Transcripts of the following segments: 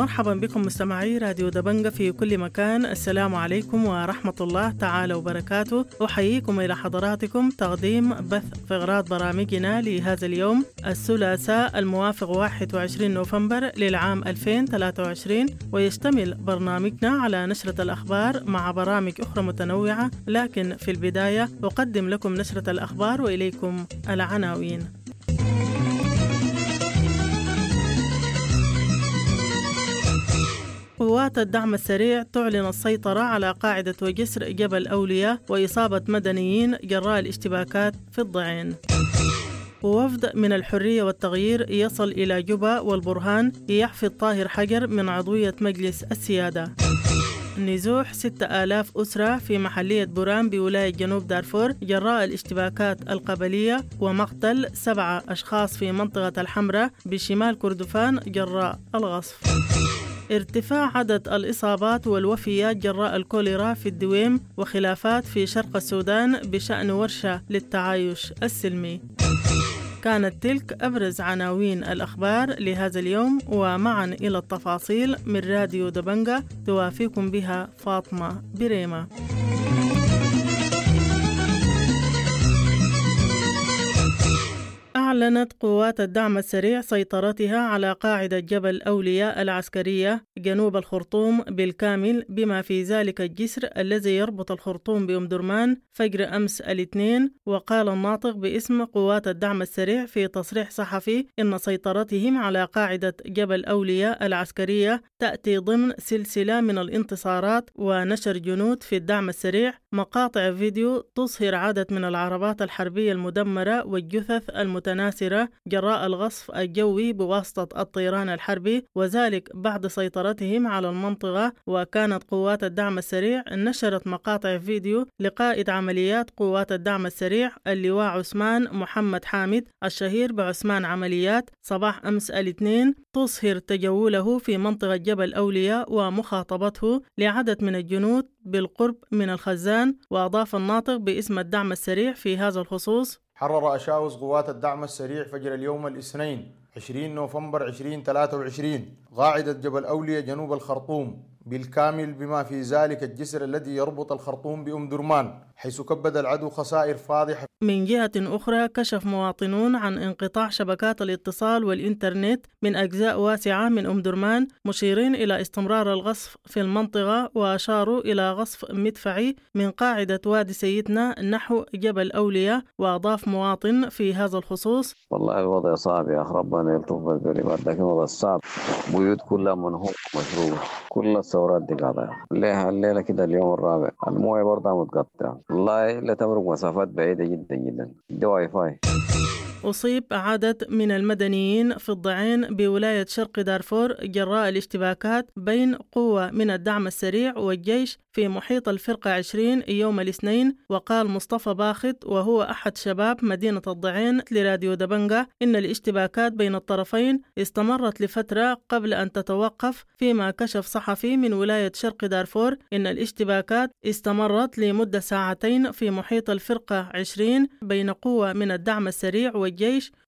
مرحبا بكم مستمعي راديو دبنجة في كل مكان. السلام عليكم ورحمة الله تعالى وبركاته. أحييكم إلى حضراتكم تقديم بث فقرات برامجنا لهذا اليوم الثلاثاء الموافق 21 نوفمبر للعام 2023 ويشتمل برنامجنا على نشرة الأخبار مع برامج أخرى متنوعة لكن في البداية أقدم لكم نشرة الأخبار وإليكم العناوين. قوات الدعم السريع تعلن السيطرة على قاعدة وجسر جبل أولياء وإصابة مدنيين جراء الاشتباكات في الضعين. ووفد من الحرية والتغيير يصل إلى جبا والبرهان يحفظ طاهر حجر من عضوية مجلس السيادة. نزوح 6000 أسرة في محلية بوران بولاية جنوب دارفور جراء الاشتباكات القبلية ومقتل سبعة أشخاص في منطقة الحمراء بشمال كردفان جراء الغصف. ارتفاع عدد الإصابات والوفيات جراء الكوليرا في الدويم وخلافات في شرق السودان بشأن ورشة للتعايش السلمي. كانت تلك أبرز عناوين الأخبار لهذا اليوم ومعا إلى التفاصيل من راديو دبنجة توافيكم بها فاطمة بريمة. أعلنت قوات الدعم السريع سيطرتها على قاعدة جبل أولياء العسكرية جنوب الخرطوم بالكامل بما في ذلك الجسر الذي يربط الخرطوم بأم درمان فجر أمس الاثنين. وقال الناطق باسم قوات الدعم السريع في تصريح صحفي إن سيطرتهم على قاعدة جبل أولياء العسكرية تأتي ضمن سلسلة من الانتصارات ونشر جنود في الدعم السريع. مقاطع فيديو تظهر عدد من العربات الحربية المدمرة والجثث المتناثرة جراء الغصف الجوي بواسطة الطيران الحربي وذلك بعد سيطرتهم على المنطقة وكانت قوات الدعم السريع. نشرت مقاطع فيديو لقائد عمليات قوات الدعم السريع اللواء عثمان محمد حامد الشهير بعثمان عمليات صباح أمس الاثنين. تظهر تجوله في منطقة جبل أولياء ومخاطبته لعدد من الجنود بالقرب من الخزان وأضاف الناطق باسم الدعم السريع في هذا الخصوص. حرر أشاوس قوات الدعم السريع فجر اليوم الاثنين 20 نوفمبر 2023 قاعدة جبل أولياء جنوب الخرطوم. بالكامل بما في ذلك الجسر الذي يربط الخرطوم بأم درمان. حيث كبد العدو خسائر فاضحة. من جهة أخرى كشف مواطنون عن انقطاع شبكات الاتصال والإنترنت من أجزاء واسعة من أم درمان مشيرين إلى استمرار الغصف في المنطقة وأشاروا إلى غصف مدفعي من قاعدة وادي سيدنا نحو جبل أولياء وأضاف مواطن في هذا الخصوص. والله الوضع صعب يا أخ ربنا يلطف بالكلمات لكن الوضع صعب. بيوت كلها منهوب مشروع كل الثورات دي قاطعة ليها الليلة كده اليوم الرابع. الموية برضه متقطعة والله لا تمرق مسافات بعيدة جدا جدا. دي واي فاي أصيب عدد من المدنيين في الضعين بولاية شرق دارفور جراء الاشتباكات بين قوة من الدعم السريع والجيش في محيط الفرقة 20 يوم الاثنين وقال مصطفى باخت وهو أحد شباب مدينة الضعين لراديو دبنجة إن الاشتباكات بين الطرفين استمرت لفترة قبل أن تتوقف فيما كشف صحفي من ولاية شرق دارفور إن الاشتباكات استمرت لمدة ساعتين في محيط الفرقة 20 بين قوة من الدعم السريع والجيش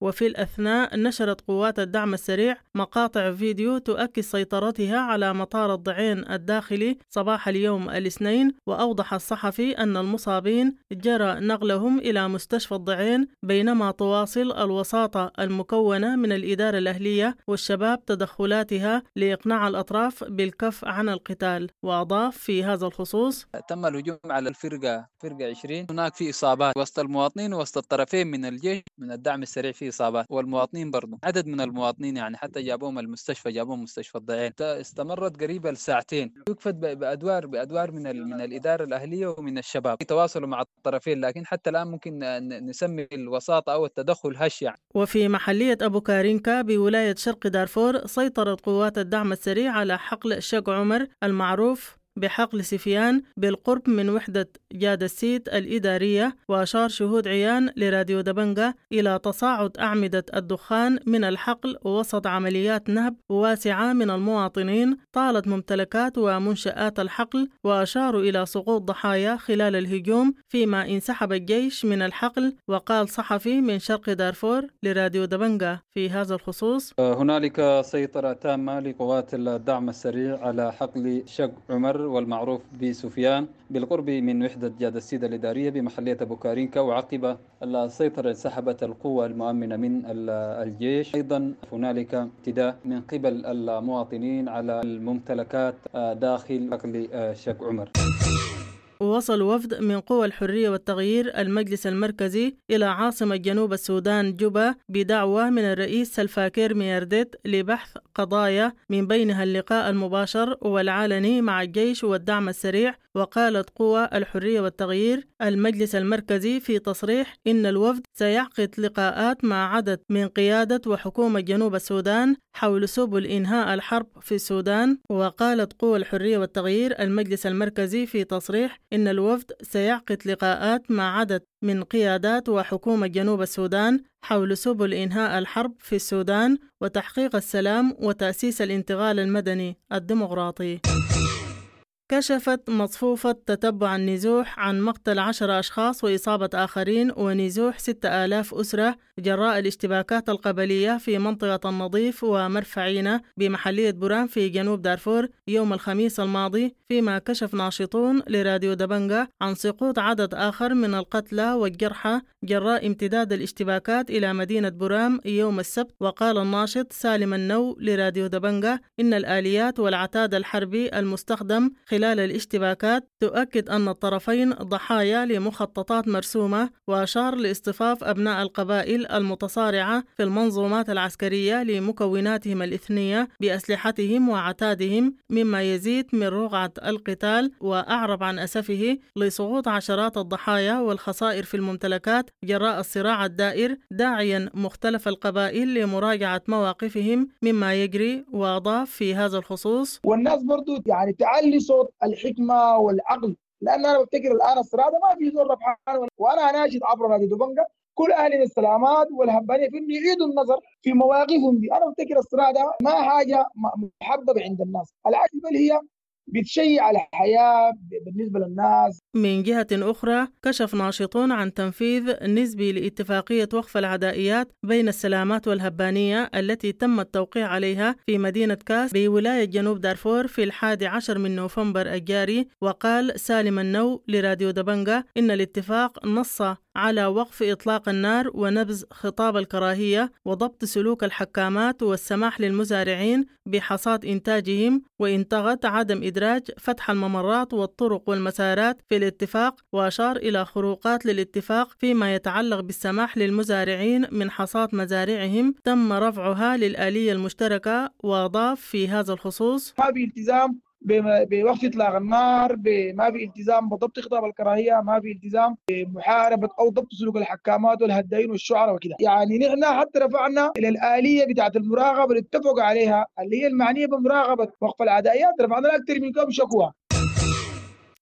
وفي الأثناء نشرت قوات الدعم السريع مقاطع فيديو تؤكد سيطرتها على مطار الضعين الداخلي صباح اليوم الاثنين وأوضح الصحفي أن المصابين جرى نقلهم إلى مستشفى الضعين بينما تواصل الوساطة المكونة من الإدارة الأهلية والشباب تدخلاتها لإقناع الأطراف بالكف عن القتال. وأضاف في هذا الخصوص تم الهجوم على الفرقة فرقة 20 هناك في إصابات وسط المواطنين وسط الطرفين من الجيش من الدعم السريع في إصابات والمواطنين برضو. عدد من المواطنين يعني حتى جابوهم المستشفى جابوهم مستشفى الضعين استمرت قريبة لساعتين. وقفت بأدوار بأدوار من من الإدارة الأهلية ومن الشباب. تواصلوا مع الطرفين لكن حتى الآن ممكن نسمي الوساطة أو التدخل هش يعني. وفي محلية أبو كارينكا بولاية شرق دارفور سيطرت قوات الدعم السريع على حقل شق عمر المعروف بحقل سفيان بالقرب من وحدة جاد السيت الإدارية وأشار شهود عيان لراديو دبنجة إلى تصاعد أعمدة الدخان من الحقل وسط عمليات نهب واسعة من المواطنين طالت ممتلكات ومنشآت الحقل وأشاروا إلى سقوط ضحايا خلال الهجوم فيما انسحب الجيش من الحقل وقال صحفي من شرق دارفور لراديو دبنجة في هذا الخصوص هنالك سيطرة تامة لقوات الدعم السريع على حقل شق عمر والمعروف بسفيان بالقرب من وحدة جاد السيدة الإدارية بمحلية بوكارينكا وعقب السيطرة انسحبت القوة المؤمنة من الجيش. أيضا هنالك اعتداء من قبل المواطنين على الممتلكات داخل حقل شق عمر. ووصل وفد من قوى الحرية والتغيير المجلس المركزي إلى عاصمة جنوب السودان جوبا بدعوة من الرئيس سلفاكير ميارديت لبحث قضايا من بينها اللقاء المباشر والعلني مع الجيش والدعم السريع وقالت قوى الحرية والتغيير المجلس المركزي في تصريح إن الوفد سيعقد لقاءات مع عدد من قيادة وحكومة جنوب السودان حول سبل إنهاء الحرب في السودان. وقالت قوى الحرية والتغيير المجلس المركزي في تصريح إن الوفد سيعقد لقاءات مع عدد من قيادات وحكومة جنوب السودان حول سبل إنهاء الحرب في السودان وتحقيق السلام وتأسيس الانتقال المدني الديمقراطي. كشفت مصفوفة تتبع النزوح عن مقتل عشر أشخاص وإصابة آخرين ونزوح ستة آلاف أسرة جراء الاشتباكات القبلية في منطقة النظيف ومرفعينة بمحلية برام في جنوب دارفور يوم الخميس الماضي فيما كشف ناشطون لراديو دبنجا عن سقوط عدد آخر من القتلى والجرحى جراء امتداد الاشتباكات إلى مدينة برام يوم السبت. وقال الناشط سالم النو لراديو دبنجا إن الآليات والعتاد الحربي المستخدم خلال الاشتباكات تؤكد أن الطرفين ضحايا لمخططات مرسومة وأشار لاصطفاف أبناء القبائل المتصارعة في المنظومات العسكرية لمكوناتهم الإثنية بأسلحتهم وعتادهم مما يزيد من رقعة القتال وأعرب عن أسفه لسقوط عشرات الضحايا والخسائر في الممتلكات جراء الصراع الدائر داعيا مختلف القبائل لمراجعة مواقفهم مما يجري وأضاف في هذا الخصوص والناس برضو يعني تعلي صوت الحكمة والعقل. لأن أنا بفتكر الآن الصراع ده ما في زول ربحان وأنا أناشد عبر نادي دوبنجا كل أهل السلامات والهبانية في انه يعيدوا النظر في مواقفهم دي. أنا بفتكر الصراع ده ما حاجة محببة عند الناس. العكس بل هي بتشيع الحياة بالنسبة للناس. من جهة أخرى كشف ناشطون عن تنفيذ نسبي لاتفاقية وقف العدائيات بين السلامات والهبانية التي تم التوقيع عليها في مدينة كاس بولاية جنوب دارفور في الحادي عشر من نوفمبر الجاري وقال سالم النو لراديو دبنجا إن الاتفاق نص على وقف إطلاق النار ونبذ خطاب الكراهية وضبط سلوك الحكامات والسماح للمزارعين بحصاد إنتاجهم وانتغت عدم إدراج فتح الممرات والطرق والمسارات في الاتفاق وأشار إلى خروقات للاتفاق فيما يتعلق بالسماح للمزارعين من حصاد مزارعهم تم رفعها للآلية المشتركة وأضاف في هذا الخصوص في التزام بوقت إطلاق النار ما في التزام بضبط خطاب الكراهية ما في التزام بمحاربة أو ضبط سلوك الحكامات والهداين والشعراء وكذا يعني نحن حتى رفعنا إلى الآلية بتاعت المراقبة اللي اتفقوا عليها اللي هي المعنية بمراقبة وقف العدائيات رفعنا أكثر من كم شكوى.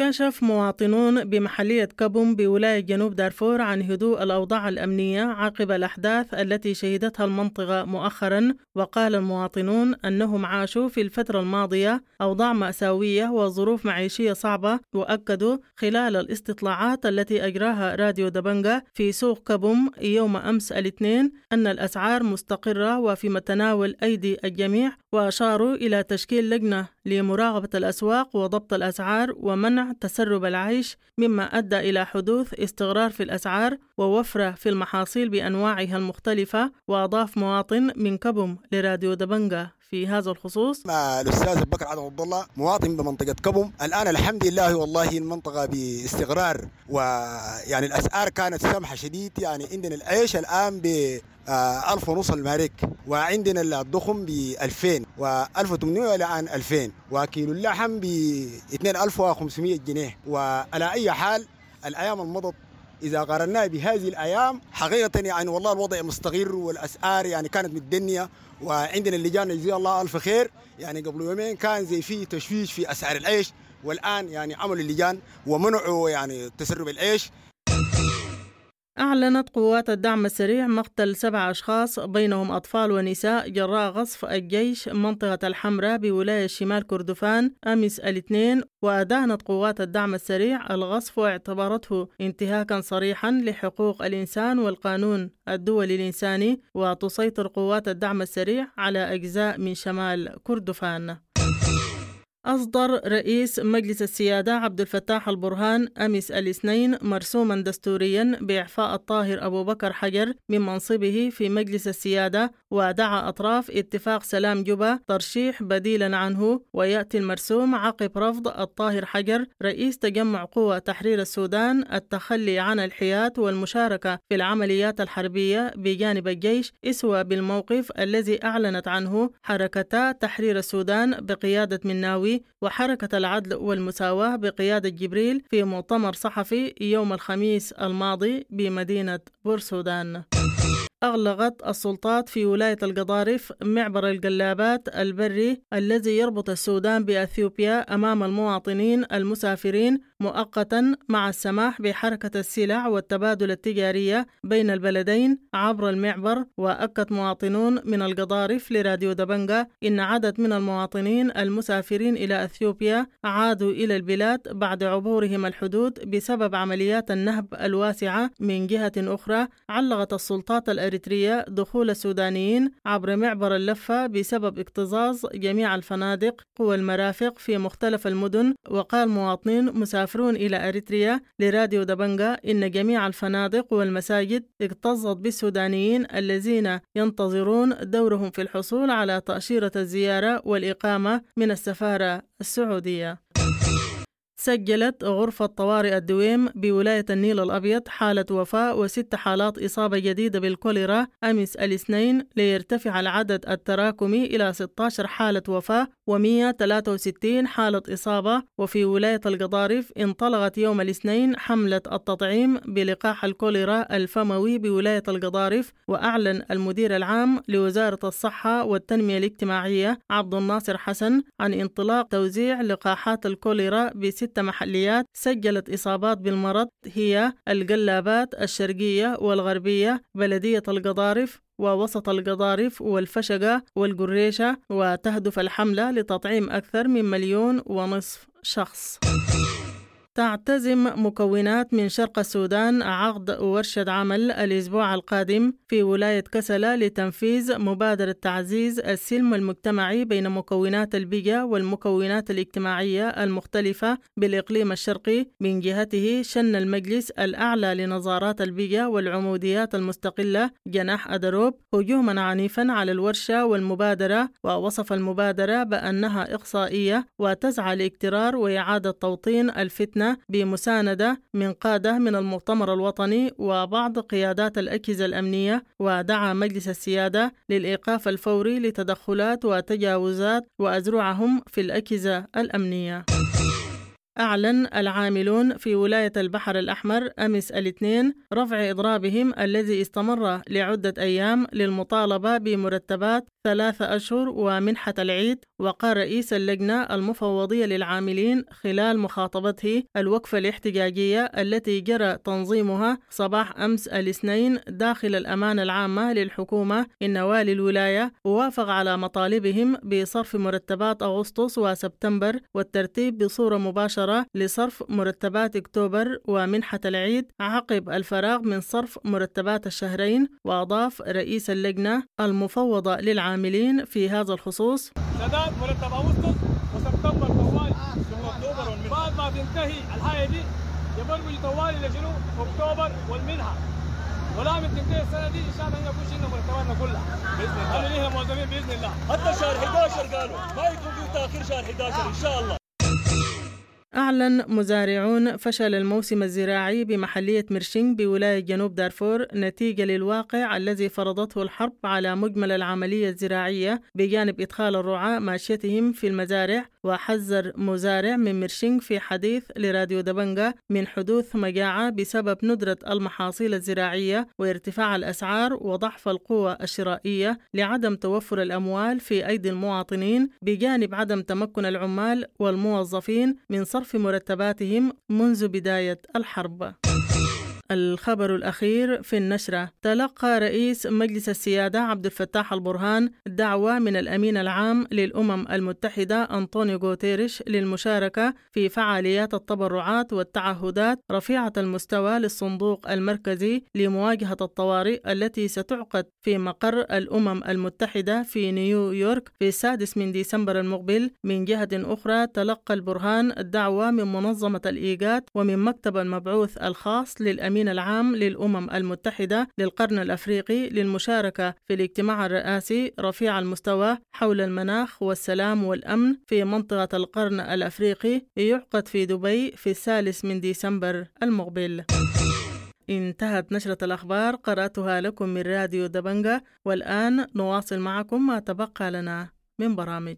كشف مواطنون بمحلية كبوم بولاية جنوب دارفور عن هدوء الأوضاع الأمنية عقب الأحداث التي شهدتها المنطقة مؤخرا وقال المواطنون أنهم عاشوا في الفترة الماضية أوضاع مأساوية وظروف معيشية صعبة وأكدوا خلال الاستطلاعات التي أجراها راديو دبنجا في سوق كبوم يوم أمس الاثنين أن الأسعار مستقرة وفي متناول أيدي الجميع وأشاروا إلى تشكيل لجنة لمراقبة الأسواق وضبط الأسعار ومنع تسرب العيش مما أدى إلى حدوث استقرار في الأسعار ووفرة في المحاصيل بأنواعها المختلفة وأضاف مواطن من كبم لراديو دبنجا. في هذا الخصوص. مع الأستاذ بكر عبد الله مواطن بمنطقة كبم. الآن الحمد لله والله المنطقة باستقرار ويعني الأسعار كانت سمحة شديد. يعني عندنا العيش الآن ب ألف ونص المارك وعندنا الضخم ب 2000 و 1800 إلى الآن 2000 وكيلو اللحم ب 2500 جنيه. وعلى أي حال الأيام المضت إذا قارناها بهذه الأيام حقيقة يعني والله الوضع مستقر والأسعار يعني كانت متدنية وعندنا اللجان جزاها الله ألف خير. يعني قبل يومين كان زي في تشويش في أسعار العيش والآن يعني عملوا اللجان ومنعوا يعني تسرب العيش. أعلنت قوات الدعم السريع مقتل سبع أشخاص بينهم أطفال ونساء جراء غصف الجيش منطقة الحمراء بولاية شمال كردفان أمس الاثنين وأدانت قوات الدعم السريع الغصف واعتبرته انتهاكا صريحا لحقوق الإنسان والقانون الدولي الإنساني وتسيطر قوات الدعم السريع على أجزاء من شمال كردفان. أصدر رئيس مجلس السيادة عبد الفتاح البرهان أمس الاثنين مرسوما دستوريا بإعفاء الطاهر أبو بكر حجر من منصبه في مجلس السيادة ودعا أطراف اتفاق سلام جبا ترشيح بديلا عنه ويأتي المرسوم عقب رفض الطاهر حجر رئيس تجمع قوى تحرير السودان التخلي عن الحياد والمشاركة في العمليات الحربية بجانب الجيش إسوى بالموقف الذي أعلنت عنه حركتا تحرير السودان بقيادة مناوي وحركة العدل والمساواة بقيادة جبريل في مؤتمر صحفي يوم الخميس الماضي بمدينة بورسودان. أغلقت السلطات في ولاية القضارف معبر القلابات البري الذي يربط السودان بأثيوبيا أمام المواطنين المسافرين مؤقتا مع السماح بحركة السلع والتبادل التجارية بين البلدين عبر المعبر وأكد مواطنون من القضارف لراديو دبنجا إن عدد من المواطنين المسافرين إلى أثيوبيا عادوا إلى البلاد بعد عبورهم الحدود بسبب عمليات النهب الواسعة من جهة أخرى علقت السلطات الأريترية دخول السودانيين عبر معبر اللفة بسبب اكتظاظ جميع الفنادق والمرافق في مختلف المدن وقال مواطنين مسافرون إلى أريتريا لراديو دبنجا إن جميع الفنادق والمساجد اكتظت بالسودانيين الذين ينتظرون دورهم في الحصول على تأشيرة الزيارة والإقامة من السفارة السعودية. سجلت غرفة طوارئ الدويم بولاية النيل الأبيض حالة وفاة وست حالات إصابة جديدة بالكوليرا أمس الاثنين ليرتفع العدد التراكمي إلى 16 حالة وفاة و163 حالة إصابة وفي ولاية القضارف انطلقت يوم الاثنين حملة التطعيم بلقاح الكوليرا الفموي بولاية القضارف وأعلن المدير العام لوزارة الصحة والتنمية الاجتماعية عبد الناصر حسن عن انطلاق توزيع لقاحات الكوليرا بست محليات سجلت إصابات بالمرض هي القلابات الشرقية والغربية بلدية القضارف ووسط القضارف والفشقة والقريشة وتهدف الحملة لتطعيم أكثر من مليون ونصف شخص. تعتزم مكونات من شرق السودان عقد ورشة عمل الأسبوع القادم في ولاية كسلة لتنفيذ مبادرة تعزيز السلم المجتمعي بين مكونات البيئة والمكونات الاجتماعية المختلفة بالإقليم الشرقي من جهته شن المجلس الأعلى لنظارات البيئة والعموديات المستقلة جناح أدروب هجوما عنيفا على الورشة والمبادرة ووصف المبادرة بأنها إقصائية وتسعى لاكترار وإعادة توطين الفتنة بمساندة من قادة من المؤتمر الوطني وبعض قيادات الأجهزة الأمنية ودعا مجلس السيادة للإيقاف الفوري لتدخلات وتجاوزات وأزرعهم في الأجهزة الأمنية. أعلن العاملون في ولاية البحر الأحمر أمس الاثنين رفع إضرابهم الذي استمر لعدة أيام للمطالبة بمرتبات ثلاثة أشهر ومنحة العيد وقال رئيس اللجنة المفوضية للعاملين خلال مخاطبته الوقفة الاحتجاجية التي جرى تنظيمها صباح أمس الاثنين داخل الأمانة العامة للحكومة إن والي الولاية وافق على مطالبهم بصرف مرتبات أغسطس وسبتمبر والترتيب بصورة مباشرة لصرف مرتبات أكتوبر ومنحة العيد عقب الفراغ من صرف مرتبات الشهرين وأضاف رئيس اللجنة المفوضة للعاملين في هذا الخصوص. سداد مرتب أغسطس وسبتمبر طوال ثم أكتوبر والمنحة. بعد ما تنتهي الحاجة دي يبرمج طوالي لشنو أكتوبر والمنحة. ولا من تنتهي السنة دي إن شاء الله نكون شلنا مرتباتنا كلها. بإذن الله. خلينا موظفين بإذن الله. حتى شهر 11 قالوا ما يكون في تأخير شهر 11 إن شاء الله. أعلن مزارعون فشل الموسم الزراعي بمحلية مرشينغ بولاية جنوب دارفور نتيجة للواقع الذي فرضته الحرب على مجمل العملية الزراعية بجانب إدخال الرعاة ماشيتهم في المزارع وحذر مزارع من مرشنج في حديث لراديو دبنجا من حدوث مجاعة بسبب ندرة المحاصيل الزراعية وارتفاع الأسعار وضعف القوة الشرائية لعدم توفر الأموال في أيدي المواطنين بجانب عدم تمكن العمال والموظفين من صرف مرتباتهم منذ بداية الحرب. الخبر الأخير في النشرة. تلقى رئيس مجلس السيادة عبد الفتاح البرهان دعوة من الأمين العام للأمم المتحدة أنطونيو غوتيريش للمشاركة في فعاليات التبرعات والتعهدات رفيعة المستوى للصندوق المركزي لمواجهة الطوارئ التي ستعقد في مقر الأمم المتحدة في نيويورك في السادس من ديسمبر المقبل. من جهة أخرى تلقى البرهان الدعوة من منظمة الإيجاد ومن مكتب المبعوث الخاص للأمين الأمين العام للأمم المتحدة للقرن الأفريقي للمشاركة في الاجتماع الرئاسي رفيع المستوى حول المناخ والسلام والأمن في منطقة القرن الأفريقي يعقد في دبي في الثالث من ديسمبر المقبل. انتهت نشرة الأخبار قرأتها لكم من راديو دبنجة والآن نواصل معكم ما تبقى لنا من برامج.